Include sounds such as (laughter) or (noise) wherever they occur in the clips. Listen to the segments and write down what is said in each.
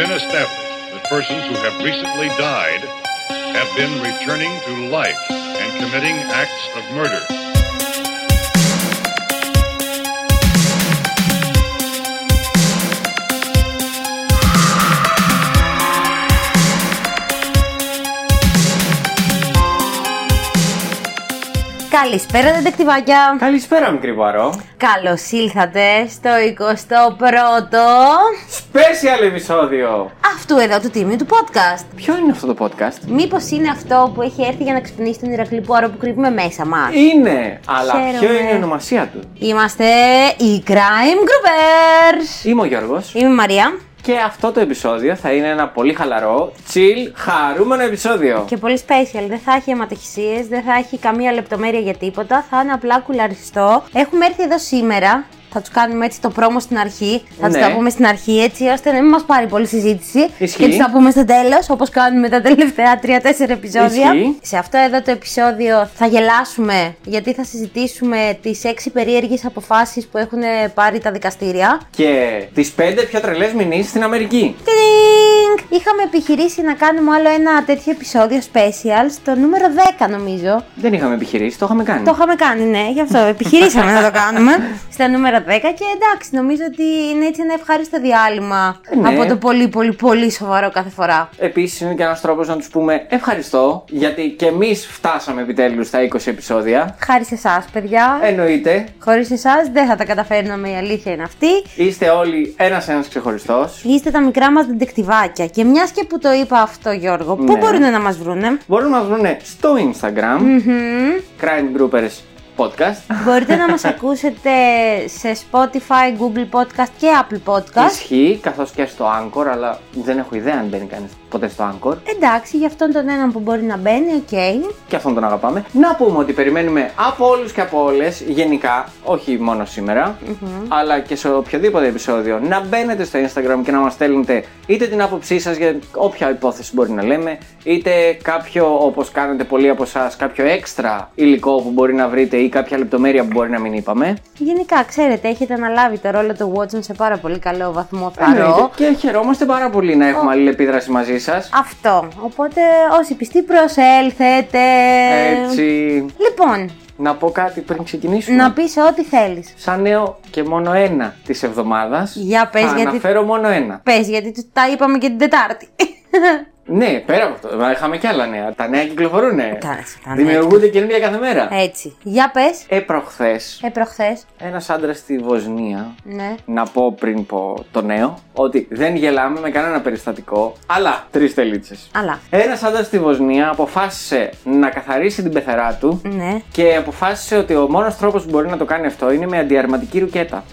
been established that persons who have recently died have been returning to life and committing acts of murder. Καλησπέρα, δεντεκτιβάκια. Καλησπέρα, μικρή Βαρό. Καλώ ήλθατε στο 21ο Special επεισόδιο. αυτού εδώ του τίμιου του podcast. Ποιο είναι αυτό το podcast? Μήπως είναι αυτό που έχει έρθει για να ξυπνήσει τον Ηρακλή Πουάρο που κρύβουμε μέσα μας; Είναι, αλλά Χαίρομαι. ποιο είναι η ονομασία του; Είμαστε οι Crime Groupers. Είμαι ο Γιώργος Είμαι η Μαρία και αυτό το επεισόδιο θα είναι ένα πολύ χαλαρό, chill, χαρούμενο επεισόδιο. και πολύ special. Δεν θα έχει αιματοχυσίες, δεν θα έχει καμία λεπτομέρεια για τίποτα. Θα είναι απλά κουλαριστό. Έχουμε έρθει εδώ σήμερα. Θα τους κάνουμε έτσι το πρόμο στην αρχή. Θα τους Ναι. τα πούμε στην αρχή έτσι ώστε να μην μας πάρει πολύ συζήτηση. Ισχύει. Και τους τα πούμε στο τέλος όπως κάνουμε τα τελευταία 3-4 επεισόδια. Ισχύει. Σε αυτό εδώ το επεισόδιο θα γελάσουμε γιατί θα συζητήσουμε τις 6 περίεργες αποφάσεις που έχουν πάρει τα δικαστήρια. Και τις πέντε πιο τρελές μηνύσεις στην Αμερική. Τινγκ! Είχαμε επιχειρήσει να κάνουμε άλλο ένα τέτοιο επεισόδιο special στο νούμερο 10 νομίζω. Δεν είχαμε επιχειρήσει, το είχαμε κάνει. Το είχαμε κάνει, ναι, γι' αυτό (laughs) επιχειρήσαμε να το κάνουμε. Στα νούμερα 10 και εντάξει, νομίζω ότι είναι έτσι ένα ευχάριστο διάλειμμα Ναι. από το πολύ πολύ πολύ σοβαρό κάθε φορά. Επίσης είναι και ένας τρόπος να τους πούμε ευχαριστώ, γιατί και εμείς φτάσαμε επιτέλους στα 20 επεισόδια. Χάρη σε εσάς, παιδιά. Εννοείται, Χωρίς εσάς δεν θα τα καταφέρναμε, η αλήθεια είναι αυτή. είστε όλοι ένας-ένας ξεχωριστός. Είστε τα μικρά μας δεντεκτιβάκια. Και μιας και που το είπα αυτό, Γιώργο, πού Ναι. μπορούν να μας βρούνε; Μπορούν να μας βρουν στο Instagram, Crime Groupies Podcast. Μπορείτε να μας (laughs) ακούσετε σε Spotify, Google Podcast και Apple Podcast. Ισχύει, καθώς και στο Anchor, αλλά δεν έχω ιδέα αν μπαίνει κανείς ποτέ στο Anchor. Εντάξει, για αυτόν τον έναν που μπορεί να μπαίνει, οκ. Και αυτόν τον αγαπάμε. Να πούμε ότι περιμένουμε από όλους και από όλες, γενικά, όχι μόνο σήμερα, αλλά και σε οποιοδήποτε επεισόδιο, να μπαίνετε στο Instagram και να μας στέλνετε είτε την άποψή σας για όποια υπόθεση μπορεί να λέμε, είτε κάποιο, όπως κάνετε πολλοί από εσάς, κάποιο έξτρα υλικό που μπορεί να βρείτε ή κάποια λεπτομέρεια που μπορεί να μην είπαμε. Γενικά, ξέρετε, έχετε αναλάβει το ρόλο του Watson σε πάρα πολύ καλό βαθμό, Εννοείται. θαρώ. Και χαιρόμαστε πάρα πολύ να έχουμε αλληλεπίδραση μαζί σας. Αυτό. Οπότε, όσοι πιστοί, προσέλθετε. Έτσι. Λοιπόν, Να πω κάτι πριν ξεκινήσουμε. να πεις ό,τι θέλεις. Σαν νέο και μόνο ένα της εβδομάδας. Για πες, θα γιατί- αναφέρω μόνο ένα. Πες, γιατί του τα είπαμε και την Τετάρτη. (laughs) Ναι, πέρα από αυτό. μα Είχαμε κι άλλα νέα. Τα νέα κυκλοφορούν. Τα- τα νέα. Δημιουργούνται καινούργια κάθε μέρα. Έτσι. Για πες. Ε, προχθές, Ε, προχθές. ένας άντρας στη Βοσνία. Ναι. Να πω πριν πω το νέο ότι δεν γελάμε με κανένα περιστατικό, αλλά τρεις τελίτσες. Αλλά. Ένας άντρας στη Βοσνία αποφάσισε να καθαρίσει την πεθερά του Ναι. και αποφάσισε ότι ο μόνος τρόπος που μπορεί να το κάνει αυτό είναι με αντιαρματική ρουκέτα.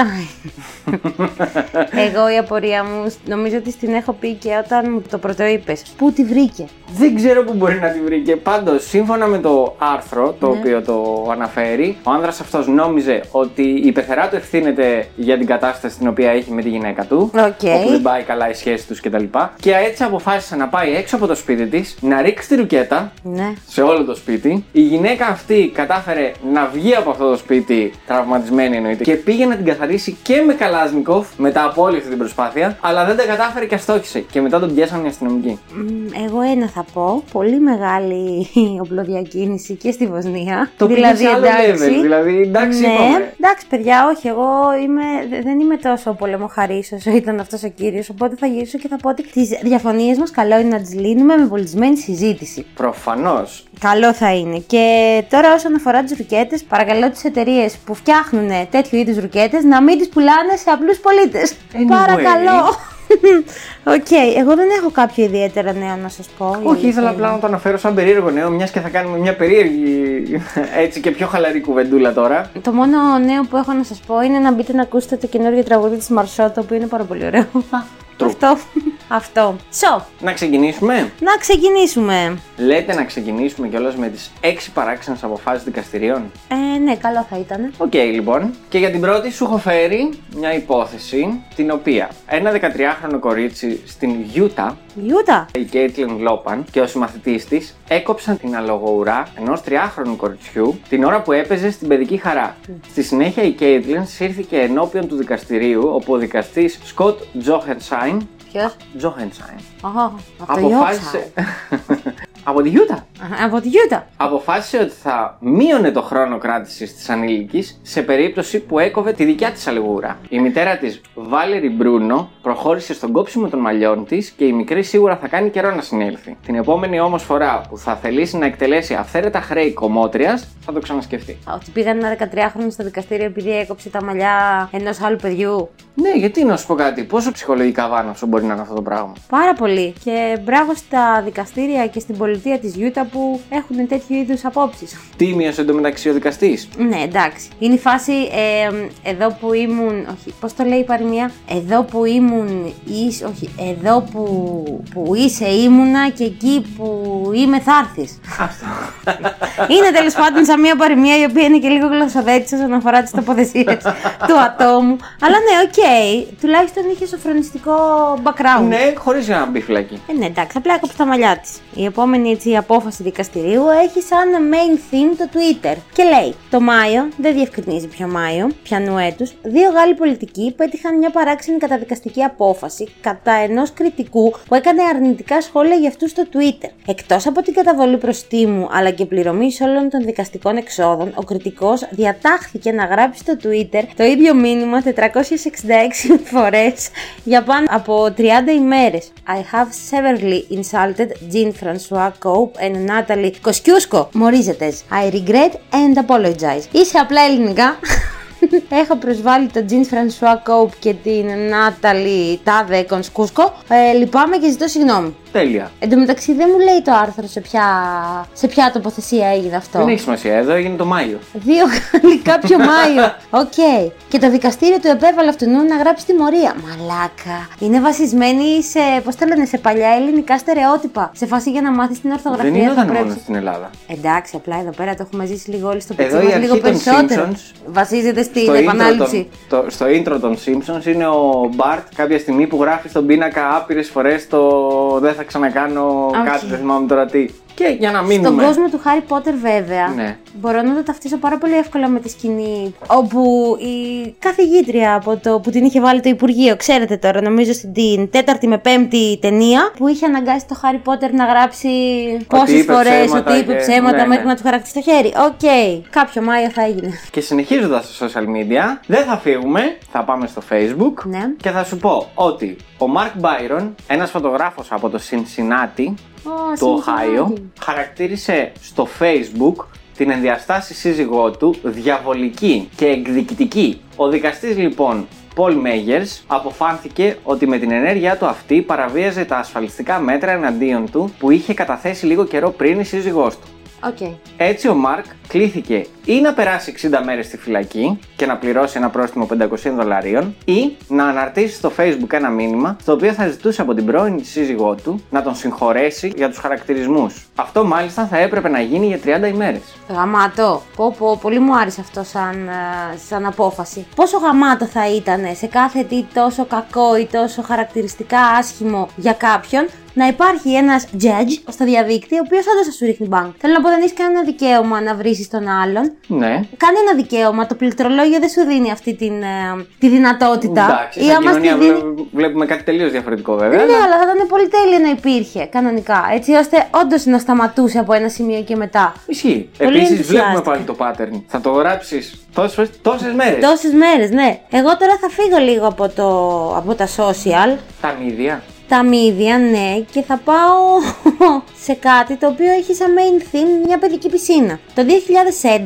Αυτά. Εγώ η απορία μου νομίζω ότι την έχω πει και όταν μου το πρωτοείπε. Πού τη βρήκε; Δεν ξέρω πού μπορεί να τη βρήκε. Πάντως, σύμφωνα με το άρθρο το Ναι. οποίο το αναφέρει, ο άνδρας αυτός νόμιζε ότι η πεθερά του ευθύνεται για την κατάσταση την οποία έχει με τη γυναίκα του. Οκ. Όπου δεν πάει καλά η σχέση τους κτλ. Και έτσι αποφάσισε να πάει έξω από το σπίτι της, να ρίξει τη ρουκέτα Ναι. σε όλο το σπίτι. Η γυναίκα αυτή κατάφερε να βγει από αυτό το σπίτι, τραυματισμένη εννοείται, και πήγε να την καθαρίσει και με καλάζνικοφ μετά από όλη αυτή την προσπάθεια, αλλά δεν τα κατάφερε και αστόχησε. Και μετά τον πιάσανε οι αστυνομικοί. Μ, Εγώ ένα θα πω. Πολύ μεγάλη (laughs) οπλοδιακίνηση και στη Βοσνία. Το πήγε σε άλλο level, δηλαδή, εντάξει, ναι, είπαμε. εντάξει, παιδιά, όχι. Εγώ είμαι, δε- δεν είμαι τόσο πολεμοχαρής όσο ήταν αυτός ο κύριος. Οπότε θα γυρίσω και θα πω ότι τις διαφωνίες μας καλό είναι να τις λύνουμε με πολιτισμένη συζήτηση. Προφανώς. Καλό θα είναι. Και τώρα, όσον αφορά τις ρουκέτες, παρακαλώ τις εταιρείες που φτιάχνουν τέτοιου είδους ρουκέτες να μην τις πουλάνε σε απλούς πολίτες. Anyway. Παρακαλώ. (laughs) Οκ, εγώ δεν έχω κάποιο ιδιαίτερα νέο να σας πω. η Όχι, αλήθεια ήθελα είναι. απλά να το αναφέρω σαν περίεργο νέο, μιας και θα κάνουμε μια περίεργη (laughs) έτσι και πιο χαλαρή κουβεντούλα τώρα. Το μόνο νέο που έχω να σας πω είναι να μπείτε να ακούσετε το καινούργιο τραγούδι της Marseaux που είναι πάρα πολύ ωραίο. Αυτό. Αυτό. So, Να ξεκινήσουμε; να ξεκινήσουμε. Λέτε να ξεκινήσουμε κιόλας με τις 6 παράξενες αποφάσεις δικαστηρίων; Ε, ναι, καλό θα ήταν. Οκ, λοιπόν. Και για την πρώτη σου έχω φέρει μια υπόθεση την οποία ένα 13χρονο κορίτσι στην Γιούτα, Γιούτα; η Κέιτλιν Λόπαν και ο συμμαθητής της έκοψαν την αλογοουρά ενός τριάχρονου κοριτσιού την ώρα που έπαιζε στην παιδική χαρά. Στη συνέχεια η Κέιτλιν σύρθηκε ενώπιον του δικαστηρίου όπου ο δικαστής Σκοτ Τζόχερσάιν Hier? Jochensheim. Aha, auf Aber der falsche. Από τη Γιούτα. Yorkshire. Από τη Γιούτα. Αποφάσισε ότι θα μείωνε το χρόνο κράτησης της ανήλικης σε περίπτωση που έκοβε τη δικιά της αλγούρα. Η μητέρα της, Βάλερη Μπρούνο, προχώρησε στον κόψιμο των μαλλιών της και η μικρή σίγουρα θα κάνει καιρό να συνέλθει. Την επόμενη όμως φορά που θα θελήσει να εκτελέσει αυθαίρετα χρέη κομμότριας, θα το ξανασκεφτεί. Ότι πήγαν ένα 13χρονο στο δικαστήριο επειδή έκοψε τα μαλλιά ενός άλλου παιδιού. Ναι, γιατί να σου πω κάτι, πόσο ψυχολογικά βάναυσο μπορεί να είναι αυτό το πράγμα; Πάρα πολύ. Και μπράβο στα δικαστήρια και στην πολιτεία της Γιούτα που έχουν τέτοιου είδους απόψεις. Τίμιο εντωμεταξύ ο δικαστής. Ναι, εντάξει. Είναι η φάση ε, εδώ που ήμουν. Όχι, πώς το λέει η παροιμία; Εδώ που ήμουν. Είσαι, όχι, εδώ που, που είσαι ήμουνα και εκεί που είμαι θα έρθεις. Αυτό. (laughs) είναι τέλος πάντων σαν μια παροιμία η οποία είναι και λίγο γλωσσοδέτης όσον αφορά τις τοποθεσίες (laughs) του ατόμου. Αλλά ναι, οκ. Τουλάχιστον είχε σοφρονιστικό background. ναι, χωρίς να μπει φυλακή. Ε, ναι, εντάξει, απλά έκοψε τα μαλλιά της. Η επόμενη έτσι, απόφαση δικαστηρίου έχει σαν main theme το Twitter και λέει: Το Μάιο, δεν διευκρινίζει ποιο Μάιο, πιανού έτους, δύο Γάλλοι πολιτικοί πέτυχαν μια παράξενη καταδικαστική απόφαση κατά ενός κριτικού που έκανε αρνητικά σχόλια για αυτούς στο Twitter. Εκτός από την καταβολή προστίμου αλλά και πληρωμής όλων των δικαστικών εξόδων, ο κριτικός διατάχθηκε να γράψει στο Twitter το ίδιο μήνυμα 466 (laughs) φορές για πάνω από 30 ημέρες. I have severely insulted Jean Francois Cope and Natalie Kosciusko. Μορίζετες. I regret and apologize. Είσαι απλά ελληνικά. Έχω προσβάλει τον Jean Francois Cope και την Natalie Tade Kosciusko. Ε, λυπάμαι και ζητώ συγγνώμη. Τέλεια. Εν τω μεταξύ δεν μου λέει το άρθρο σε ποια, σε ποια τοποθεσία έγινε αυτό. Δεν έχει σημασία, εδώ έγινε το Μάιο. Δύο γαλλικά πιο Μάιο. Οκ. Και το δικαστήριο του επέβαλε αυτού να γράψει τιμωρία. Μαλάκα. Είναι βασισμένη σε, πώς το λένε, σε παλιά ελληνικά στερεότυπα. Σε φάση για να μάθεις την ορθογραφία. Δεν είναι θα μόνο πρέπει- στην Ελλάδα. Εντάξει, απλά εδώ πέρα το έχουμε ζήσει λίγο όλοι στο Εδώ πετσί η μας αρχή λίγο των περισσότερο. Simpsons, Βασίζεται στην Στο intro, επανάληψη. των, το, στο intro των Simpsons είναι ο Bart κάποια στιγμή που γράφει στον πίνακα άπειρες φορές το δεν θα ξανακάνω κάτι, δεν θυμάμαι τώρα τι. Και για να Στον μείνουμε. κόσμο του Χάρι Πότερ, βέβαια, Ναι. μπορώ να το ταυτίσω πάρα πολύ εύκολα με τη σκηνή όπου η καθηγήτρια από το που την είχε βάλει το Υπουργείο, ξέρετε τώρα, νομίζω στην την τέταρτη με πέμπτη ταινία, που είχε αναγκάσει το Χάρι Πότερ να γράψει πόσες είπε φορές ψέματα ότι είπε και- ψέματα ναι, μέχρι ναι. να του χαρακτήσει το χέρι. OK, κάτι πιο mild θα έγινε. Και συνεχίζοντας στα social media, δεν θα φύγουμε, θα πάμε στο Facebook Ναι. και θα σου πω ότι ο Mark Byron, ένας φωτογράφος από το Cincinnati, Ω, του Οχάιο, Cincinnati. χαρακτήρισε στο Facebook την ενδιαστάση σύζυγό του διαβολική και εκδικητική. Ο δικαστής λοιπόν Paul Μέγερς αποφάνθηκε ότι με την ενέργειά του αυτή παραβίαζε τα ασφαλιστικά μέτρα εναντίον του που είχε καταθέσει λίγο καιρό πριν η σύζυγός του. Οκ. Έτσι ο Μάρκ κλήθηκε ή να περάσει 60 μέρες στη φυλακή και να πληρώσει ένα πρόστιμο 500 δολαρίων ή να αναρτήσει στο facebook ένα μήνυμα στο οποίο θα ζητούσε από την πρώην σύζυγό του να τον συγχωρέσει για τους χαρακτηρισμούς. Αυτό μάλιστα θα έπρεπε να γίνει για 30 ημέρες. Γαμάτο. Πω, πω, πολύ μου άρεσε αυτό σαν, ε, σαν απόφαση. Πόσο γαμάτο θα ήταν σε κάθε τι τόσο κακό ή τόσο χαρακτηριστικά άσχημο για κάποιον να υπάρχει ένας judge στο διαδίκτυο, ο οποίος όντως θα σου ρίχνει μπανκ. Θέλω να πω, δεν έχεις κανένα δικαίωμα να βρεις τον άλλον. Ναι. Κανένα δικαίωμα. Το πληκτρολόγιο δεν σου δίνει αυτή την, ε, τη δυνατότητα. Εντάξει, Ή στην άμα στη κοινωνία δίνει- βλέ- βλέπουμε κάτι τελείως διαφορετικό βέβαια. ναι, αλλά- αλλά θα ήταν πολύ τέλειο να υπήρχε κανονικά. Έτσι ώστε όντως να σταματούσε από ένα σημείο και μετά. Ισχύει. Πολύ Επίσης, ενθουσιάστηκα. βλέπουμε πάλι το pattern. Θα το γράψεις τόσες μέρες. Τόσες μέρες, ναι. Εγώ τώρα θα φύγω λίγο από, το, από τα social, Τα μύδια. Τα media, ναι, και θα πάω (laughs) σε κάτι το οποίο έχει σαν main theme μια παιδική πισίνα. Το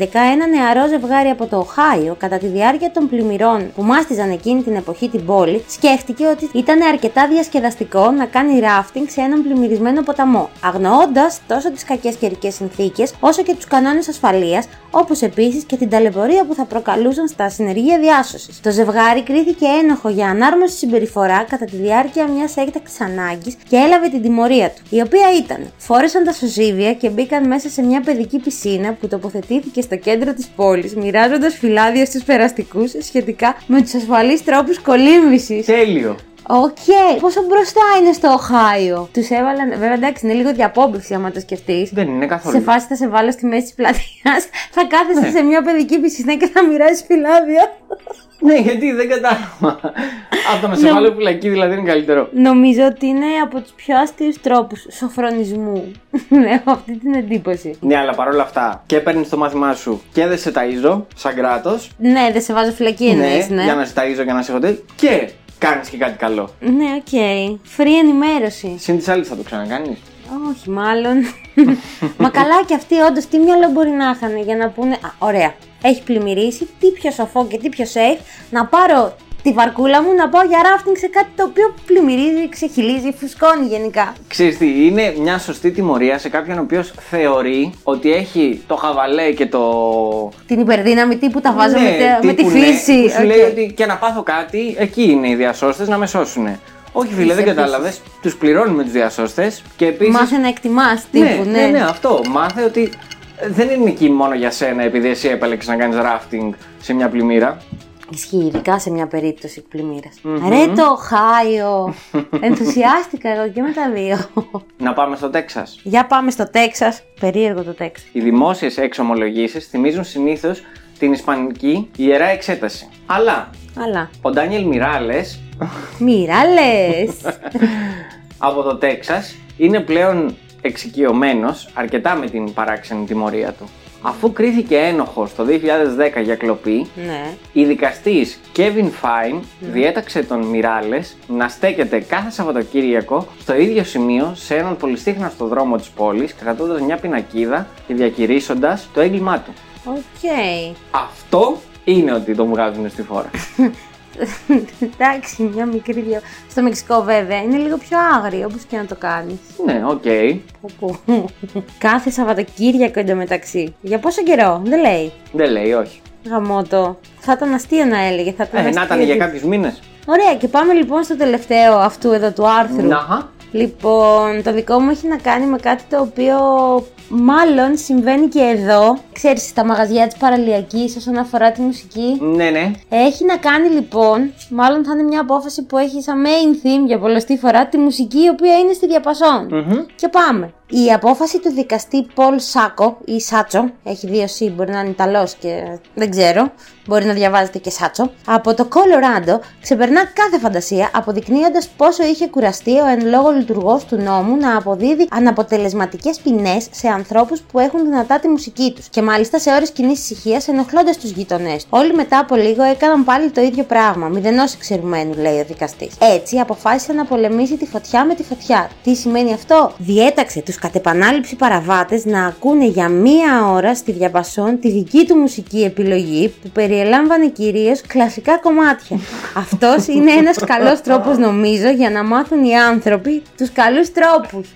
2011, ένα νεαρό ζευγάρι από το Οχάιο, κατά τη διάρκεια των πλημμυρών που μάστιζαν εκείνη την εποχή την πόλη, σκέφτηκε ότι ήταν αρκετά διασκεδαστικό να κάνει ράφτινγκ σε έναν πλημμυρισμένο ποταμό, αγνοώντας τόσο τις κακές καιρικές συνθήκες, όσο και τους κανόνες ασφαλείας, όπως επίσης και την ταλαιπωρία που θα προκαλούσαν στα συνεργεία διάσωσης. Το ζευγάρι κρίθηκε ένοχο για ανάρμοση συμπεριφορά κατά τη διάρκεια μιας έκτακτης ανάγκης και έλαβε την τιμωρία του, η οποία ήταν φόρεσαν τα σωσίβια και μπήκαν μέσα σε μια παιδική πισίνα που τοποθετήθηκε στο κέντρο της πόλης, μοιράζοντας φυλάδια στους περαστικούς σχετικά με τους ασφαλείς τρόπους κολύμβησης. Τέλειο. Οκ, πόσο μπροστά είναι στο Οχάιο; Τους έβαλαν. Βέβαια, εντάξει, είναι λίγο διαπόμπευση άμα το σκεφτείς. Δεν είναι καθόλου. Σε φάση θα σε βάλω στη μέση της πλατείας, θα κάθεσαι Ναι. σε μια παιδική πισίνα και θα μοιράζεις φυλάδια. Ναι, γιατί δεν κατάλαβα. Από το να σε Ναι. βάλω φυλακή δηλαδή είναι καλύτερο. Νομίζω ότι είναι από τους πιο αστείους τρόπους σωφρονισμού. (laughs) Έχω αυτή την εντύπωση. Ναι, αλλά παρόλα αυτά και παίρνεις το μάθημά σου και δεν σε ταΐζω σαν κράτος. Ναι, δεν σε βάζω φυλακή εννοείς, ναι. για να σε ταΐζω και να σε έχω τέτοιο. Και κάνεις και κάτι καλό. Ναι, οκ. Free ενημέρωση. Συν τοις άλλοις θα το ξανακάνεις. Όχι, μάλλον. (laughs) Μα καλά και αυτοί όντως τι μυαλό μπορεί να είχαν για να πούνε. Α, ωραία. Έχει πλημμυρίσει. Τι πιο σοφό και τι πιο safe να πάρω τη βαρκούλα μου να πάω για ράφτινγκ σε κάτι το οποίο πλημμυρίζει, ξεχυλίζει, φουσκώνει γενικά. Ξέρεις τι, είναι μια σωστή τιμωρία σε κάποιον ο οποίος θεωρεί ότι έχει το χαβαλέ και το. Την υπερδύναμη τύπου τα βάζω Ναι, με, τε- με τη τύπου ναι, φύση. που σου Οκ. λέει ότι και να πάθω κάτι, εκεί είναι οι διασώστες να με σώσουν. Όχι, φίλε, Είσαι δεν επίσης. κατάλαβες. Τους πληρώνουμε τους διασώστες και επίσης. Μάθε να εκτιμάς ναι, τύπου, ναι, ναι, αυτό. Μάθε ότι ε, δεν είναι εκεί μόνο για σένα επειδή εσύ επέλεξε να κάνεις ράφτινγκ σε μια πλημμύρα. Ισχύει, ειδικά σε μια περίπτωση πλημμύρας. Ρε το Οχάιο! Ενθουσιάστηκα εγώ και με τα δύο. Να πάμε στο Τέξας. Για πάμε στο Τέξας. Περίεργο το Τέξας. Οι δημόσιες εξομολογήσεις θυμίζουν συνήθως την Ισπανική ιερά εξέταση. Αλλά Αλλά. ο Ντάνιελ Μιράλες Μοιράλες! (laughs) από το Τέξας είναι πλέον εξοικειωμένος αρκετά με την παράξενη τιμωρία του. Αφού κρίθηκε ένοχος το 2010 για κλοπή, ναι. ο δικαστής Kevin Fine διέταξε τον Μιράλες να στέκεται κάθε Σαββατοκύριακο στο ίδιο σημείο σε έναν πολυσύχναστο δρόμο της πόλης, κρατώντας μια πινακίδα και διακηρύσσοντας το έγκλημά του. Οκ. Αυτό είναι ότι τον βγάζουν στη φόρα. (laughs) Εντάξει, μια μικρή δια... Στο Μεξικό βέβαια είναι λίγο πιο άγριο, όπως και να το κάνεις. ναι, οκ. Πω, πω. Κάθε Σαββατοκύριακο εντωμεταξύ. Για πόσο καιρό, δεν λέει. Δεν λέει, όχι. Γαμώτο. Θα ήταν αστείο να έλεγε. Θα ήταν Ε, να αστείο. ήταν για κάποιους μήνες. Ωραία, και πάμε λοιπόν στο τελευταίο αυτού εδώ του άρθρου. Να. Λοιπόν, το δικό μου έχει να κάνει με κάτι το οποίο μάλλον συμβαίνει και εδώ. Ξέρεις, στα μαγαζιά της παραλιακής όσον αφορά τη μουσική. Ναι, ναι. Έχει να κάνει λοιπόν, μάλλον θα είναι μια απόφαση που έχει σαν main theme για πολλοστή φορά τη μουσική η οποία είναι στη διαπασόν. Μμμ. Και πάμε. Η απόφαση του δικαστή Πολ Σάκο ή Σάτσο, έχει δύο C, μπορεί να είναι Ιταλός και δεν ξέρω, μπορεί να διαβάζεται και Σάτσο, από το Κολοράντο ξεπερνά κάθε φαντασία, αποδεικνύοντας πόσο είχε κουραστεί ο εν λόγω λειτουργός του νόμου να αποδίδει αναποτελεσματικές ποινές σε ανθρώπους που έχουν δυνατά τη μουσική τους. Και μάλιστα σε ώρες κοινής ησυχίας ενοχλώντας τους γειτονές. Όλοι μετά από λίγο έκαναν πάλι το ίδιο πράγμα, μηδενός εξαιρουμένου, λέει ο δικαστής. Έτσι αποφάσισε να πολεμήσει τη φωτιά με τη φωτιά. Τι σημαίνει αυτό; Διέταξε τους κατ' επανάληψη παραβάτες να ακούνε για μία ώρα στη διαπασόν τη δική του μουσική επιλογή που περιελάμβανε κυρίως κλασικά κομμάτια. (laughs) Αυτός είναι ένας καλός τρόπος, νομίζω, για να μάθουν οι άνθρωποι τους καλούς τρόπους.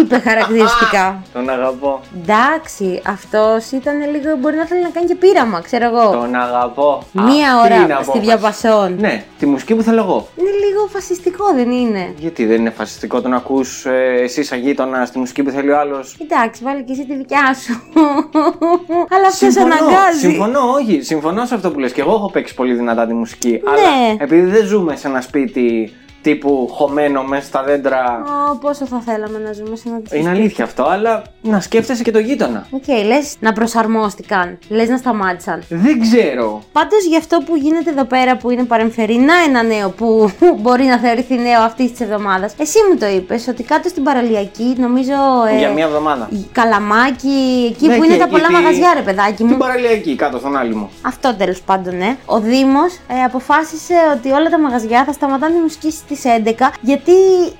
Είπε χαρακτηριστικά. Τον αγαπώ. Εντάξει, αυτός ήταν λίγο. Μπορεί να θέλει να κάνει και πείραμα, ξέρω εγώ. Τον αγαπώ. Μία Αυτή ώρα είναι η στη απόφαση. διαπασόν. Ναι, τη μουσική που θέλω εγώ. Είναι λίγο φασιστικό, δεν είναι; Γιατί δεν είναι φασιστικό το να ακούς ε, εσύ σαν γείτονα στη μουσική που θέλει ο άλλος; Εντάξει, βάλε και εσύ τη δικιά σου. (laughs) Αλλά αυτός σε αναγκάζει. συμφωνώ, όχι. Συμφωνώ σε αυτό που λες. Και εγώ έχω παίξει πολύ δυνατά τη μουσική. Ναι. Αλλά επειδή δεν ζούμε σε ένα σπίτι τύπου χωμένο μέσα στα δέντρα. Α, πόσο θα θέλαμε να ζούμε σε ένα τέτοιο Είναι σπίτι. αλήθεια αυτό, αλλά να σκέφτεσαι και το γείτονα. Οκ, λες να προσαρμόστηκαν. Λες να σταμάτησαν. Δεν ξέρω. Πάντως για αυτό που γίνεται εδώ πέρα που είναι παρεμφερές, να ένα νέο που (laughs) μπορεί να θεωρηθεί νέο αυτής της εβδομάδας. Εσύ μου το είπες ότι κάτω στην παραλιακή, νομίζω. ε, Για μία εβδομάδα. η Καλαμάκι, εκεί Ναι, που είναι και τα εκεί πολλά τη- μαγαζιά, ρε παιδάκι μου. Την παραλιακή, κάτω στον άλλη μου. Αυτό τέλος πάντων, ναι. Ο Δήμος ε, αποφάσισε ότι όλα τα μαγαζιά θα σταματάνε τη μουσική στις 11 γιατί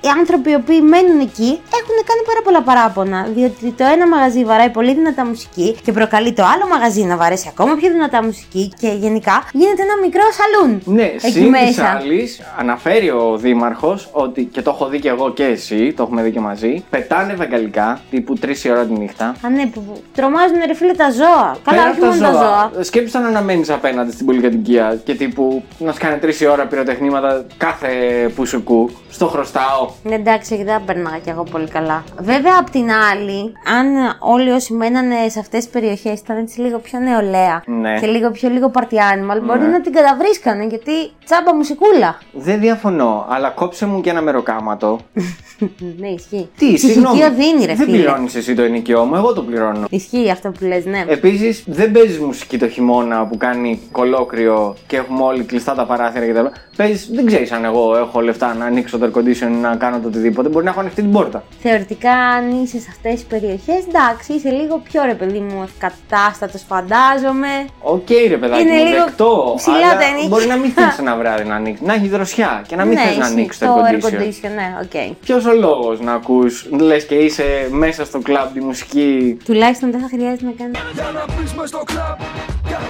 οι άνθρωποι οι οποίοι μένουν εκεί έχουν κάνει πάρα πολλά παράπονα. Διότι το ένα μαγαζί βαράει πολύ δυνατά μουσική και προκαλεί το άλλο μαγαζί να βαρέσει ακόμα πιο δυνατά μουσική και γενικά γίνεται ένα μικρό σαλούν. Ναι, εκεί συν της μέσα. άλλης, αναφέρει ο Δήμαρχος ότι και το έχω δει και εγώ και εσύ, το έχουμε δει και μαζί. Πετάνε βαγγαλικά τύπου 3 η ώρα τη νύχτα. Α, ναι, που που τρομάζουν ρε φίλε τα ζώα. Καλά, Πέρα όχι από μόνο τα ζώα. Σκέψου να αναμένεις απέναντι στην πολυκατοικία και τύπου να σκάνε 3 η ώρα πυροτεχνήματα κάθε που 是锅 Στο χρωστάω. Ναι, εντάξει, δεν τα περνάω κι εγώ πολύ καλά. Βέβαια, απ' την άλλη, αν όλοι όσοι μένανε σε αυτές τις περιοχές ήταν έτσι λίγο πιο νεολαία Ναι. και λίγο πιο λίγο party animal, μπορεί να την καταβρίσκανε γιατί τσάμπα μουσικούλα. Δεν διαφωνώ, αλλά κόψε μου και ένα μεροκάματο. (laughs) ναι, ισχύει. Τι, Ψυχική συγγνώμη. οδύνη, ρε Δεν φίλε. πληρώνεις εσύ το ενοικιό μου, εγώ το πληρώνω. Ισχύει αυτό που λες, ναι. Επίσης, δεν παίζεις μουσική το χειμώνα που κάνει κολόκριο και έχουμε όλοι κλειστά τα παράθυρα κτλ. Παίζεις, δεν ξέρεις αν εγώ έχω λεφτά να ανοίξω το air condition ή να κάνω το οτιδήποτε. Μπορεί να έχω ανοιχτή την πόρτα. Θεωρητικά, αν είσαι σε αυτές τις περιοχές, εντάξει, είσαι λίγο πιο ρε παιδί μου ευκατάστατος, φαντάζομαι. Οκ, ρε παιδάκι, Είναι μου λίγο δεκτό. ψηλά αλλά τα ενοίκια. μπορεί να μην θέλει ένα βράδυ να ανοίξεις. Να έχεις δροσιά και να μην ναι, θέλει να ισχύει, ανοίξεις το το air air condition. condition, ναι, οκ. Ποιος ο λόγος να ακούς, λες και είσαι μέσα στο κλαμπ τη μουσική; Τουλάχιστον δεν θα χρειάζεται να κάνεις Για να πεις μες στο κλαμπ Κάνε του (laughs)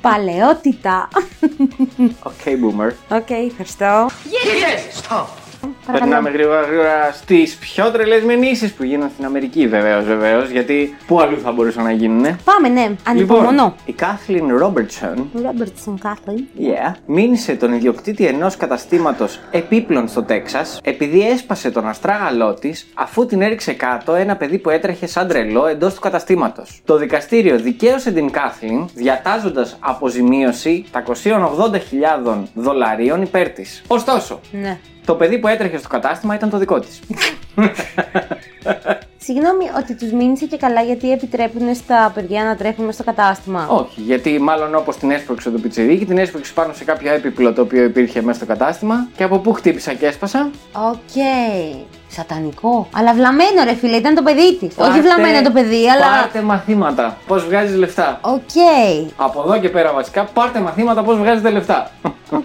παλαιότητα. Οκ, boomer. Οκ, ευχαριστώ. Παρακαλώ. Περνάμε γρήγορα γρήγορα στις πιο τρελές μηνύσεις που γίνονται στην Αμερική, βεβαίως, βεβαίως. Γιατί πού αλλού θα μπορούσαν να γίνουν. Πάμε, ναι, ανυπομονώ. Λοιπόν, η Κάθλιν Ρόμπερτσον Ρόμπερτσον Κάθλιν. Yeah. Μήνυσε τον ιδιοκτήτη ενός καταστήματος επίπλων στο Τέξας επειδή έσπασε τον αστράγαλό της αφού την έριξε κάτω ένα παιδί που έτρεχε σαν τρελό εντός του καταστήματος. Το δικαστήριο δικαίωσε την Κάθλιν διατάζοντας αποζημίωση 380.000 δολαρίων υπέρ της. Ωστόσο, Ναι. Το παιδί που έτρεχε στο κατάστημα ήταν το δικό της. Συγγνώμη ότι τους μήνυσε και καλά γιατί επιτρέπουν στα παιδιά να τρέχουν μες στο κατάστημα; Όχι, γιατί μάλλον όπως την έσπρωξε το πιτσιρίκι, την έσπρωξε πάνω σε κάποιο έπιπλο το οποίο υπήρχε μέσα στο κατάστημα και από πού χτύπησα και έσπασα. Οκ. Σατανικό. Αλλά βλαμμένο ρε φίλε, ήταν το παιδί της. Όχι Πάρτε- βλαμμένο το παιδί, αλλά. Πάρτε μαθήματα. Πώς βγάζεις λεφτά. Οκ. Από εδώ και πέρα βασικά, πάρτε μαθήματα πώς βγάζετε λεφτά. Οκ.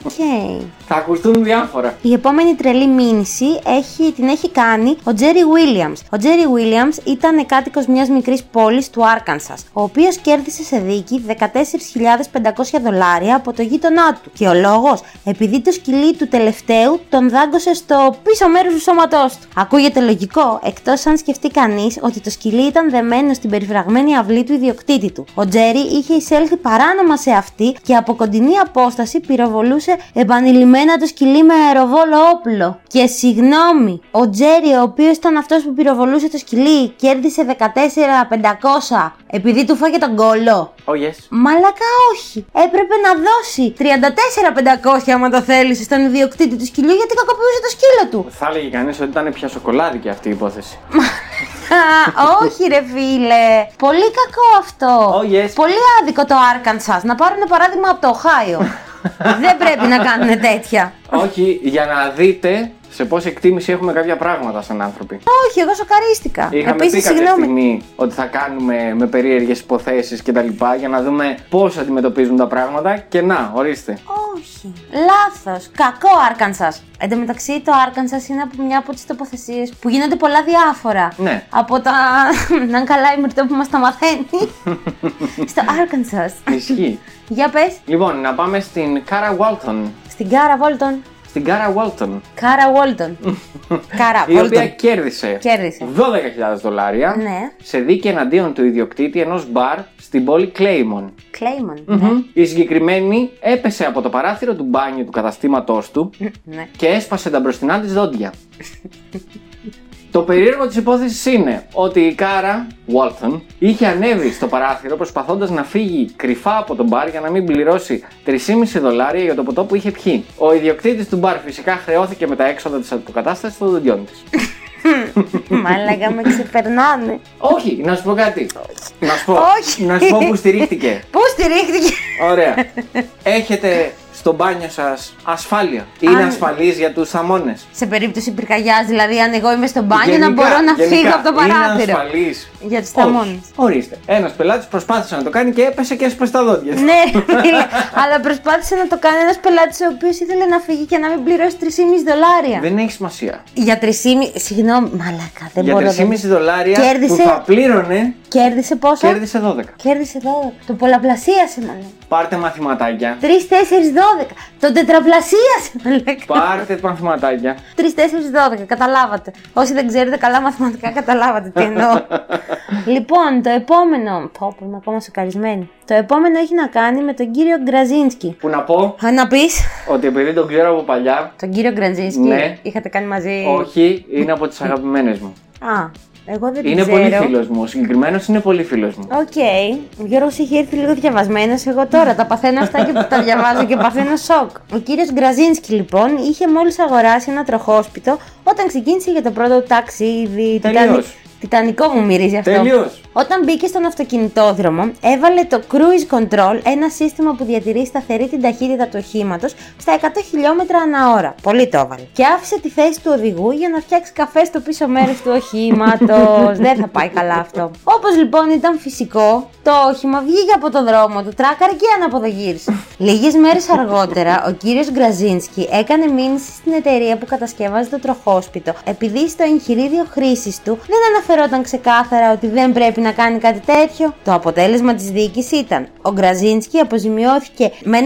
Θα ακουστούν διάφορα. Η επόμενη τρελή μήνυση έχει, την έχει κάνει ο Τζέρι Williams. Ο Τζέρι Williams ήταν κάτοικος μιας μικρής πόλης του Άρκανσας, ο οποίος κέρδισε σε δίκη 14.500 δολάρια από το γείτονά του. Και ο λόγος, επειδή το σκυλί του τελευταίου τον δάγκωσε στο πίσω μέρος του σώματός του. Ακούγεται λογικό, εκτός αν σκεφτεί κανείς ότι το σκυλί ήταν δεμένο στην περιφραγμένη αυλή του ιδιοκτήτη του. Ο Τζέρι είχε εισέλθει παράνομα σε αυτή και από κοντινή απόσταση πυροβολούσε επανειλημμένα το σκυλί με αεροβόλο όπλο. Και συγγνώμη, ο Τζέρι, ο οποίος ήταν αυτός που πυροβολούσε το σκυλί, κέρδισε 14.500 επειδή του φάγε τον κόλλο. Oh yes. Μαλακά όχι. Έπρεπε να δώσει 34.500 άμα το θέλησε στον ιδιοκτήτη του σκυλιού γιατί κακοποιούσε το σκύλο του. Θα έλεγε κανείς ότι ήταν πια σοκολάδικη αυτή η υπόθεση. Α, όχι ρε φίλε. Πολύ κακό αυτό. Oh, yes. Πολύ άδικο το Arkansas. Να πάρουν παράδειγμα από το Οχάιο. (laughs) Δεν πρέπει να κάνουν τέτοια. Όχι, για να δείτε σε πόση εκτίμηση έχουμε κάποια πράγματα σαν άνθρωποι. Όχι, εγώ σοκαρίστηκα. Είχαμε Επίσης, πει κάποια συγγνώμη. στιγμή ότι θα κάνουμε με περίεργες υποθέσεις και τα λοιπά για να δούμε πώς αντιμετωπίζουν τα πράγματα και να, ορίστε. Όχι. Λάθος. Κακό Arkansas. Εν τω μεταξύ, το Arkansas είναι από μια από τις τοποθεσίες που γίνονται πολλά διάφορα. Ναι. Από τα. (laughs) Να είναι καλά η Μυρτώ που μας τα μαθαίνει. (laughs) Στο Arkansas. Ισχύει. Για πες. λοιπόν, να πάμε στην Κάρα Walton. Στην Κάρα Βόλτον. Στην Κάρα Walton. Κάρα Βόλτον. Κάρα Η οποία Βόλτον. κέρδισε, Κέρδισε. 12.000 δολάρια Ναι. σε δίκη εναντίον του ιδιοκτήτη ενός μπαρ στην πόλη Claymon. Κλέιμον. Ναι. Η συγκεκριμένη έπεσε από το παράθυρο του μπάνιου του καταστήματός του ναι. και έσπασε τα μπροστινά της δόντια. (laughs) Το περίεργο της υπόθεσης είναι ότι η Κάρα Walton είχε ανέβει στο παράθυρο προσπαθώντας να φύγει κρυφά από τον μπαρ για να μην πληρώσει 3,5 δολάρια για το ποτό που είχε πιει. Ο ιδιοκτήτης του μπαρ φυσικά χρεώθηκε με τα έξοδα της αποκατάστασης των δοντιών της. (laughs) Μαλάκα με ξεπερνάνε. Όχι, να σου πω κάτι. Να σου πω, Όχι. να σου πω που στηρίχτηκε. Πού στηρίχθηκε. Ωραία. (laughs) Έχετε στο μπάνιο σας ασφάλεια. Είναι Αν- ασφαλής για τους θαμώνες; Σε περίπτωση πυρκαγιάς, δηλαδή, αν εγώ είμαι στο μπάνιο, Γενικά, να μπορώ να γενικά, φύγω από το παράθυρο. Είναι ασφαλής. Για τους Όχι. θαμώνες. Ορίστε. Ένας πελάτης προσπάθησε να το κάνει και έπεσε και έσπασε τα δόντια. ναι, φίλε, αλλά προσπάθησε να το κάνει ένας πελάτης ο οποίος ήθελε να φύγει και να μην πληρώσει 3,5 δολάρια. Δεν έχει σημασία. Για 3,5. Συγγνώμη, μαλάκα, δεν Για μπορώ. 3,5 δεν- δολάρια Κέρδισε- που θα πλήρωνε, Κέρδισε πόσο; κέρδισε 12. Κέρδισε 12. Το πολλαπλασίασε, μάλλον. Πάρτε μαθηματάκια. 3-4 12. Τον τετραπλασίασε. (laughs) λέγα. Πάρτε πανθυματάκια. 3, 4, 12. Καταλάβατε. Όσοι δεν ξέρετε καλά μαθηματικά, καταλάβατε τι εννοώ. (laughs) λοιπόν, το επόμενο. Πω, πω, είμαι ακόμα σοκαρισμένη. Το επόμενο έχει να κάνει με τον κύριο Γκραζίνσκι. Που να πω Α, Να πεις. ότι επειδή τον ξέρω από παλιά, Τον κύριο Γκραζίνσκι. Ναι. Είχατε κάνει μαζί. όχι, είναι από τις (laughs) αγαπημένες μου. Α, εγώ δεν την Είναι ξέρω. πολύ φίλος μου. Ο συγκεκριμένος είναι πολύ φίλος μου. Οκ. Ο Γιώργος είχε έρθει λίγο διαβασμένος. Εγώ τώρα τα παθαίνω αυτά και τα διαβάζω και παθαίνω σοκ. Ο κύριος Γκραζίνσκι λοιπόν είχε μόλις αγοράσει ένα τροχόσπιτο όταν ξεκίνησε για το πρώτο του ταξίδι. Τελείως. Τιτανι- Τιτανικό μου μυρίζει αυτό. Τελείω. Όταν μπήκε στον αυτοκινητόδρομο, έβαλε το Cruise Control, ένα σύστημα που διατηρεί σταθερή την ταχύτητα του οχήματος στα 100 χιλιόμετρα ανά ώρα. Πολύ το έβαλε. Και άφησε τη θέση του οδηγού για να φτιάξει καφέ στο πίσω μέρος του οχήματος. (laughs) Δεν θα πάει καλά αυτό. Όπως λοιπόν ήταν φυσικό, το όχημα βγήκε από το δρόμο του, τράκαρε και αναποδογύρισε. Λίγες μέρες αργότερα, ο κύριος Γκραζίνσκι έκανε μήνυση στην εταιρεία που κατασκεύαζε το τροχόσπιτο, επειδή στο εγχειρίδιο χρήσης του δεν αναφερόταν ξεκάθαρα ότι δεν πρέπει να κάνει κάτι τέτοιο. Το αποτέλεσμα της διοίκησης ήταν: ο Γκραζίνσκι αποζημιώθηκε με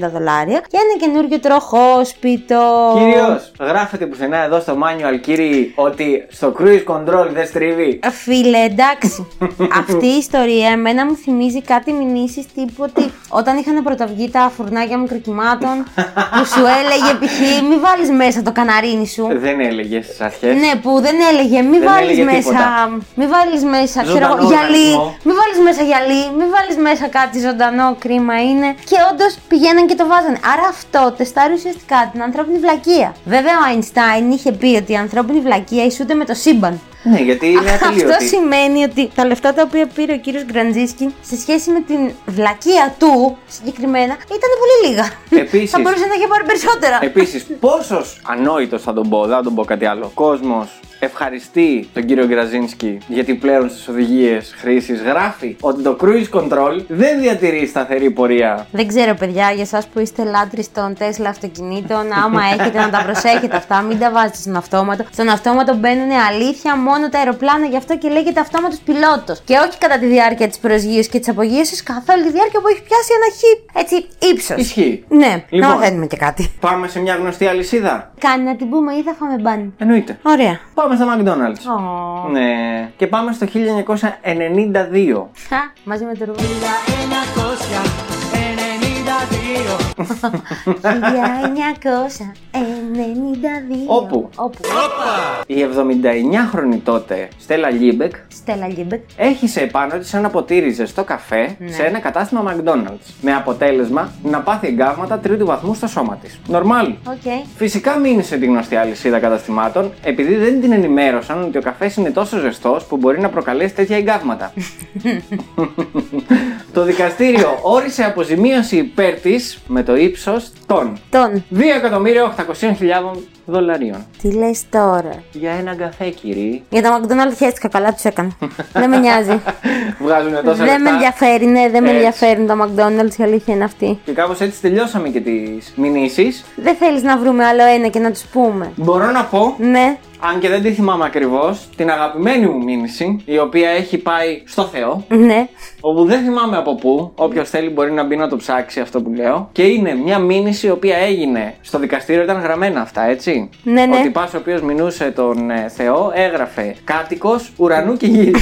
1.750.000 δολάρια για ένα καινούριο τροχόσπιτο. Κυρίω, γράφετε πουθενά εδώ στο manual, κύριοι, ότι στο cruise control δεν στρίβει. Φίλε, εντάξει. (laughs) Αυτή η ιστορία εμένα μου θυμίζει κάτι μηνύσεις τύπου ότι όταν είχαν πρωτοβγεί τα φουρνάκια μικροκυμάτων που σου έλεγε π.χ. μη βάλεις μέσα το καναρίνι σου. Δεν έλεγε στις αρχές. Ναι, που δεν έλεγε μη Δεν βάλεις έλεγε μέσα. τίποτα. Μη βάλεις μέσα, ξέρω εγώ, Ζωντανό γυαλί. οργανισμό. Μη βάλεις μέσα γυαλί. Μη βάλεις μέσα κάτι ζωντανό, κρίμα είναι. Και όντως πηγαίναν και το βάζανε. Άρα αυτό τεστάρει ουσιαστικά την ανθρώπινη βλακεία. Βέβαια, ο Αϊνστάιν είχε πει ότι η ανθρώπινη βλακεία ισούται με το σύμπαν. Ναι, γιατί είναι Αυτό ατελείωτη. (laughs) σημαίνει ότι τα λεφτά τα οποία πήρε ο κύριος Γκραντζίσκι σε σχέση με την βλακεία του συγκεκριμένα ήταν πολύ λίγα. Επίσης- Θα μπορούσε να είχε πάρει περισσότερα. Επίσης, πόσος ανόητος θα τον πω, δεν θα τον πω κάτι άλλο. Κόσμος ευχαριστεί τον κύριο Γκραζίνσκι γιατί πλέον στις οδηγίες χρήσης γράφει ότι το cruise control δεν διατηρεί σταθερή πορεία. Δεν ξέρω, παιδιά, για εσάς που είστε λάτρε των Τέσλα αυτοκινήτων, άμα έχετε να τα προσέχετε αυτά, μην τα βάζετε στον αυτόματο. Στον αυτόματο μπαίνουν αλήθεια μόνο τα αεροπλάνα, γι' αυτό και λέγεται αυτόματος πιλότος. Και όχι κατά τη διάρκεια της προσγείωσης και της απογείωσης, καθ' όλη τη διάρκεια που έχει πιάσει ένα χ έτσι ύψος. Ισχύει. Ναι, Λοιπόν. να μαθαίνουμε και κάτι. Πάμε σε μια γνωστή αλυσίδα. Κάνει να την πούμε ή θα φάμε ban. Εννοείται. Ωραία. Πάμε στο McDonald's. Ω. Ναι. Και πάμε στο 1992. Χα, μαζί με το ρούχο. 1992. Όπα; Όπα. Η 79χρονη τότε Στέλλα Λίμπεκ Στέλλα Λίμπεκ. έχυσε επάνω της ένα ποτήρι ζεστό καφέ Ναι. σε ένα κατάστημα McDonald's. Με αποτέλεσμα να πάθει εγκαύματα τρίτου βαθμού στο σώμα της. Νορμάλ. Οκ. Φυσικά μήνυσε τη γνωστή αλυσίδα καταστημάτων επειδή δεν την ενημέρωσαν ότι ο καφές είναι τόσο ζεστός που μπορεί να προκαλέσει τέτοια εγκαύματα. (laughs) το δικαστήριο όρισε αποζημίωση υπέρ της με το ύψος των Τον. 2.800.000 δολαρίων. Τι λες τώρα; Για έναν καφέ, κύριε. Για τα McDonald's χαίστηκα καλά, τους έκανα. δεν με νοιάζει. (laughs) Βγάζουν τόσα δεν λεφτά. με ενδιαφέρει, ναι, δεν με Έτσι. ενδιαφέρουν τα McDonald's, η αλήθεια είναι αυτή. Και κάπως έτσι τελειώσαμε και τις μηνύσεις. Δεν θέλεις να βρούμε άλλο ένα και να τους πούμε; Μπορώ να πω Ναι. αν και δεν τη θυμάμαι ακριβώς, την αγαπημένη μου μήνυση, η οποία έχει πάει στο Θεό, Ναι. όπου δεν θυμάμαι από πού. Όποιος θέλει μπορεί να μπει να το ψάξει αυτό που λέω. Και είναι μια μήνυση η οποία έγινε στο δικαστήριο, ήταν γραμμένα αυτά, έτσι. Ναι, ναι. Ο τυπάς ο οποίος μινούσε τον ε, Θεό έγραφε κάτοικος ουρανού και γη.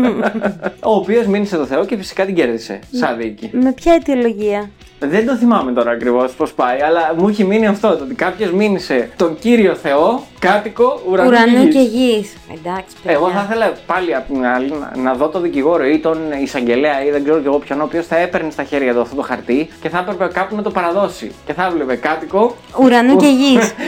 (laughs) ο οποίος μήνυσε τον Θεό και φυσικά την κέρδισε. Σαν δίκη. Με ποια αιτιολογία; Δεν το θυμάμαι τώρα ακριβώς πώς πάει, αλλά μου έχει μείνει αυτό. Το ότι κάποιος μήνυσε τον κύριο Θεό, κάτοικο ουρανού, Ουρανού και και γης. γη. Εντάξει, παιδιά. Εγώ θα ήθελα πάλι απ' την άλλη να, να δω το δικηγόρο ή τον εισαγγελέα ή δεν ξέρω κι εγώ ποιον, ο οποίος θα έπαιρνε στα χέρια του αυτό το χαρτί και θα έπρεπε κάπου να το παραδώσει. Και θα έβλεπε κάτοικο. Ουρανού και γης. (laughs)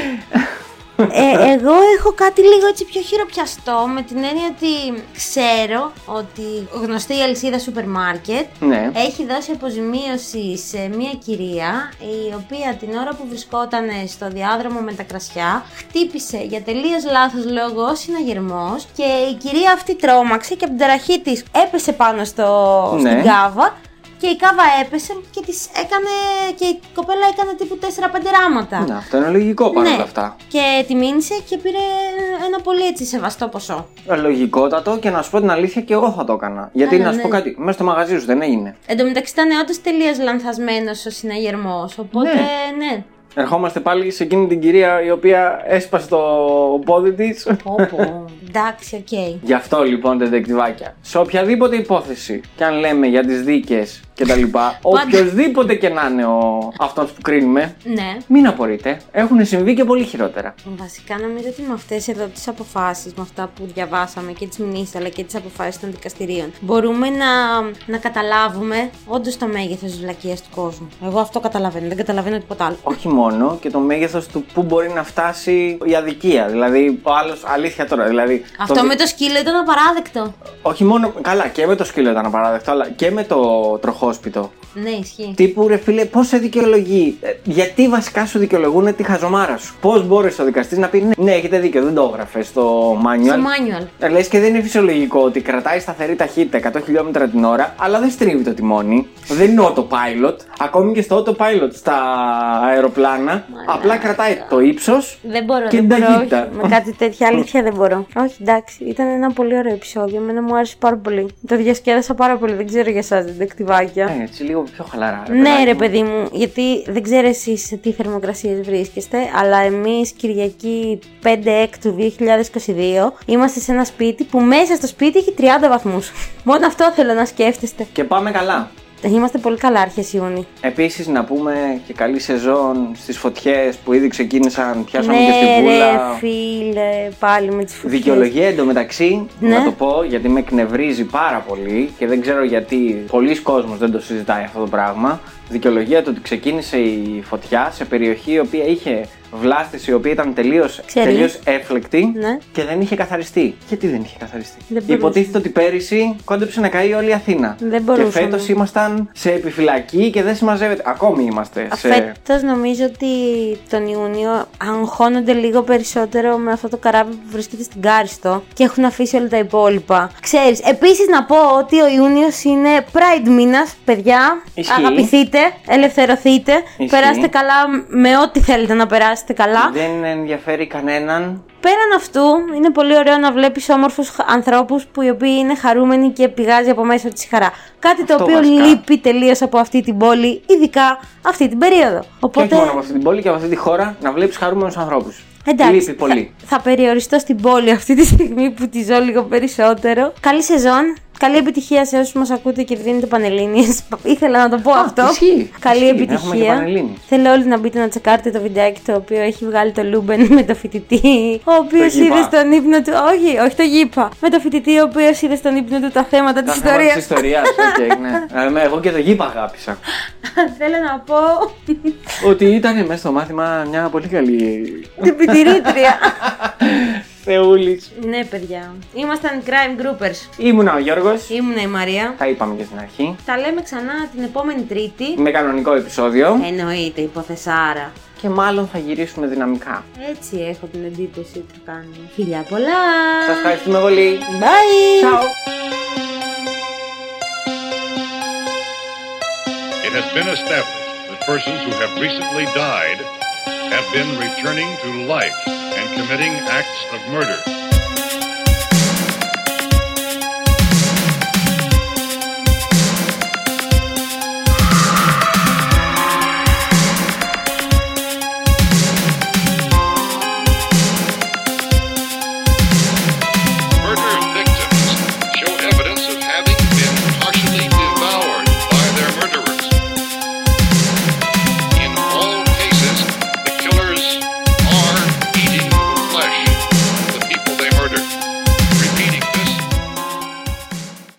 ε, εγώ έχω κάτι λίγο έτσι πιο χειροπιαστό με την έννοια ότι ξέρω ότι γνωστή η αλυσίδα σούπερ μάρκετ ναι. έχει δώσει αποζημίωση σε μια κυρία η οποία την ώρα που βρισκόταν στο διάδρομο με τα κρασιά χτύπησε για τελείως λάθος λόγο ο συναγερμός και η κυρία αυτή τρόμαξε και από την ταραχή της έπεσε πάνω στο, Ναι. στην κάβα και η κάβα έπεσε και της έκανε. και η κοπέλα έκανε τύπου 4-5 ράματα. Ναι, αυτό είναι λογικό παρόλα Ναι. αυτά. Και τη μήνυσε και πήρε ένα πολύ έτσι σεβαστό ποσό. Ε, Λογικότατο και να σου πω την αλήθεια και εγώ θα το έκανα. Γιατί Καλά, να σου ναι. πω κάτι, μέσα στο μαγαζί σου δεν έγινε. Εν τω μεταξύ ήταν όντως τελείως λανθασμένος ο συναγερμός. Οπότε ναι. Ερχόμαστε πάλι σε εκείνη την κυρία η οποία έσπασε το πόδι της. Όπα. Εντάξει, οκ. Γι' αυτό λοιπόν ντεντεκτιβάκια. Σε οποιαδήποτε υπόθεση και αν λέμε για τις δίκες και τα λοιπά, οποιοδήποτε και να είναι ο... αυτός που κρίνουμε, Ναι. μην απορείτε. Έχουν συμβεί και πολύ χειρότερα. Βασικά νομίζω ότι με αυτές εδώ τις αποφάσεις, με αυτά που διαβάσαμε και τις μηνύσεις αλλά και τις αποφάσεις των δικαστηρίων, μπορούμε να, να καταλάβουμε όντως το μέγεθος της βλακείας του κόσμου. Εγώ αυτό καταλαβαίνω, δεν καταλαβαίνω τίποτα άλλο. Όχι μόνο και το μέγεθος του πού μπορεί να φτάσει η αδικία. Δηλαδή, ο άλλος, αλήθεια τώρα. Δηλαδή, Αυτό το... με το σκύλο ήταν απαράδεκτο. Όχι μόνο. Καλά, και με το σκύλο ήταν απαράδεκτο, αλλά και με το τροχόσπιτο. Ναι, ισχύει. Τύπου ρε φίλε, πώς σε δικαιολογεί; Ε, γιατί βασικά σου δικαιολογούν τη χαζομάρα σου; Πώς μπορείς ο δικαστής να πεις ναι, ναι, έχετε δίκιο, δεν το έγραφες στο manual. Στο manual. Ε, Λες και δεν είναι φυσιολογικό ότι κρατάει σταθερή ταχύτητα 100 χιλιόμετρα την ώρα, αλλά δεν στρίβει το τιμόνι. Δεν είναι autopilot. Ακόμη και στο autopilot στα αεροπλάνα, απλά κρατάει το ύψος Δεν μπορώ, και δεν την μπορώ. ταχύτητα. Όχι, με κάτι τέτοια (laughs) αλήθεια δεν μπορώ. Όχι, εντάξει, ήταν ένα πολύ ωραίο επεισόδιο. Εμένα μου άρεσε πάρα πολύ. Το διασκέδασα πάρα πολύ. Δεν ξέρω για εσάς, δεκτυβάκια. Ε, έτσι λίγο πιο χαλαρά. ρε Ναι, παιδάκι ρε μου. παιδί μου, γιατί δεν ξέρω εσείς σε τι θερμοκρασίες βρίσκεστε, αλλά εμείς Κυριακή 5 εκ του 2022 είμαστε σε ένα σπίτι που μέσα στο σπίτι έχει 30 βαθμούς. Μόνο αυτό θέλω να σκέφτεστε. Και πάμε καλά. Είμαστε πολύ καλά αρχέ Ιούνιου. Επίσης να πούμε και καλή σεζόν στις φωτιές που ήδη ξεκίνησαν, πιάσαμε και Ναι, στη ρε Βούλα. φίλε, πάλι με τις φωτιές. Δικαιολογία εντωμεταξύ, Ναι. να το πω γιατί με εκνευρίζει πάρα πολύ και δεν ξέρω γιατί πολλοί κόσμος δεν το συζητάει αυτό το πράγμα. Δικαιολογία το ότι ξεκίνησε η φωτιά σε περιοχή η οποία είχε βλάστηση η οποία ήταν τελείω Ξέρει. τελείως έφλεκτη Ναι. και δεν είχε καθαριστεί. Γιατί δεν είχε καθαριστεί; Δεν μπορούσε. Υποτίθεται ότι πέρυσι κόντεψε να καεί όλη η Αθήνα. Δεν και μπορούσαμε. φέτος ήμασταν σε επιφυλακή και δεν συμμαζεύεται. Ακόμη είμαστε σε. Φέτος νομίζω ότι τον Ιούνιο αγχώνονται λίγο περισσότερο με αυτό το καράβι που βρίσκεται στην Κάριστο και έχουν αφήσει όλα τα υπόλοιπα. Ξέρεις, επίσης να πω ότι ο Ιούνιος είναι Pride μήνας, παιδιά. Ισχύει. Αγαπηθείτε, ελευθερωθείτε. Ισχύει. Περάστε καλά με ό,τι θέλετε να περάσετε καλά; Δεν ενδιαφέρει κανέναν. Πέραν αυτού, είναι πολύ ωραίο να βλέπεις όμορφους ανθρώπους που οι οποίοι είναι χαρούμενοι και πηγάζει από μέσα τους η χαρά. Κάτι το Αυτό οποίο βασικά. λείπει τελείως από αυτή την πόλη, ειδικά αυτή την περίοδο. Και Οπότε. όχι μόνο από αυτή την πόλη και από αυτή τη χώρα να βλέπεις χαρούμενους ανθρώπους. Εντάξει, Λείπει πολύ. Θα, θα περιοριστώ στην πόλη αυτή τη στιγμή που τη ζω λίγο περισσότερο. Καλή σεζόν. Καλή επιτυχία σε όσους μας ακούτε και δίνετε πανελλήνιες. (laughs) Ήθελα να το πω αυτό. ισχύει. Καλή Ισχύει, να έχουμε και επιτυχία. πανελλήνιες. Θέλω όλοι να μπείτε να τσεκάρετε το βιντεάκι το οποίο έχει βγάλει το Luben με το φοιτητή. Ο οποίος γήπα. είδε στον ύπνο του. Όχι, όχι το γήπα. Με το φοιτητή ο οποίος είδε στον ύπνο του τα θέματα της Τα θέματα ιστορία. της ιστορίας, (laughs) οκ, ναι. Ε, Εγώ και το γήπα αγάπησα. (laughs) Θέλω να πω. Ότι ήταν μέσα στο μάθημα μια πολύ καλή την πιτηρήτρια. Θεούλης. ναι, παιδιά. Ήμασταν crime groupers. Ήμουνα ο Γιώργος. Ήμουνα η Μαρία. Τα είπαμε και στην αρχή. Τα λέμε ξανά την επόμενη Τρίτη. Με κανονικό επεισόδιο. Εννοείται, υποθεσάρα. Και μάλλον θα γυρίσουμε δυναμικά. Έτσι έχω την εντύπωση ότι θα κάνουμε. Φιλιά πολλά! Σας ευχαριστούμε πολύ. Bye! Ciao. It has been established that persons who have recently died have been returning to life and committing acts of murder.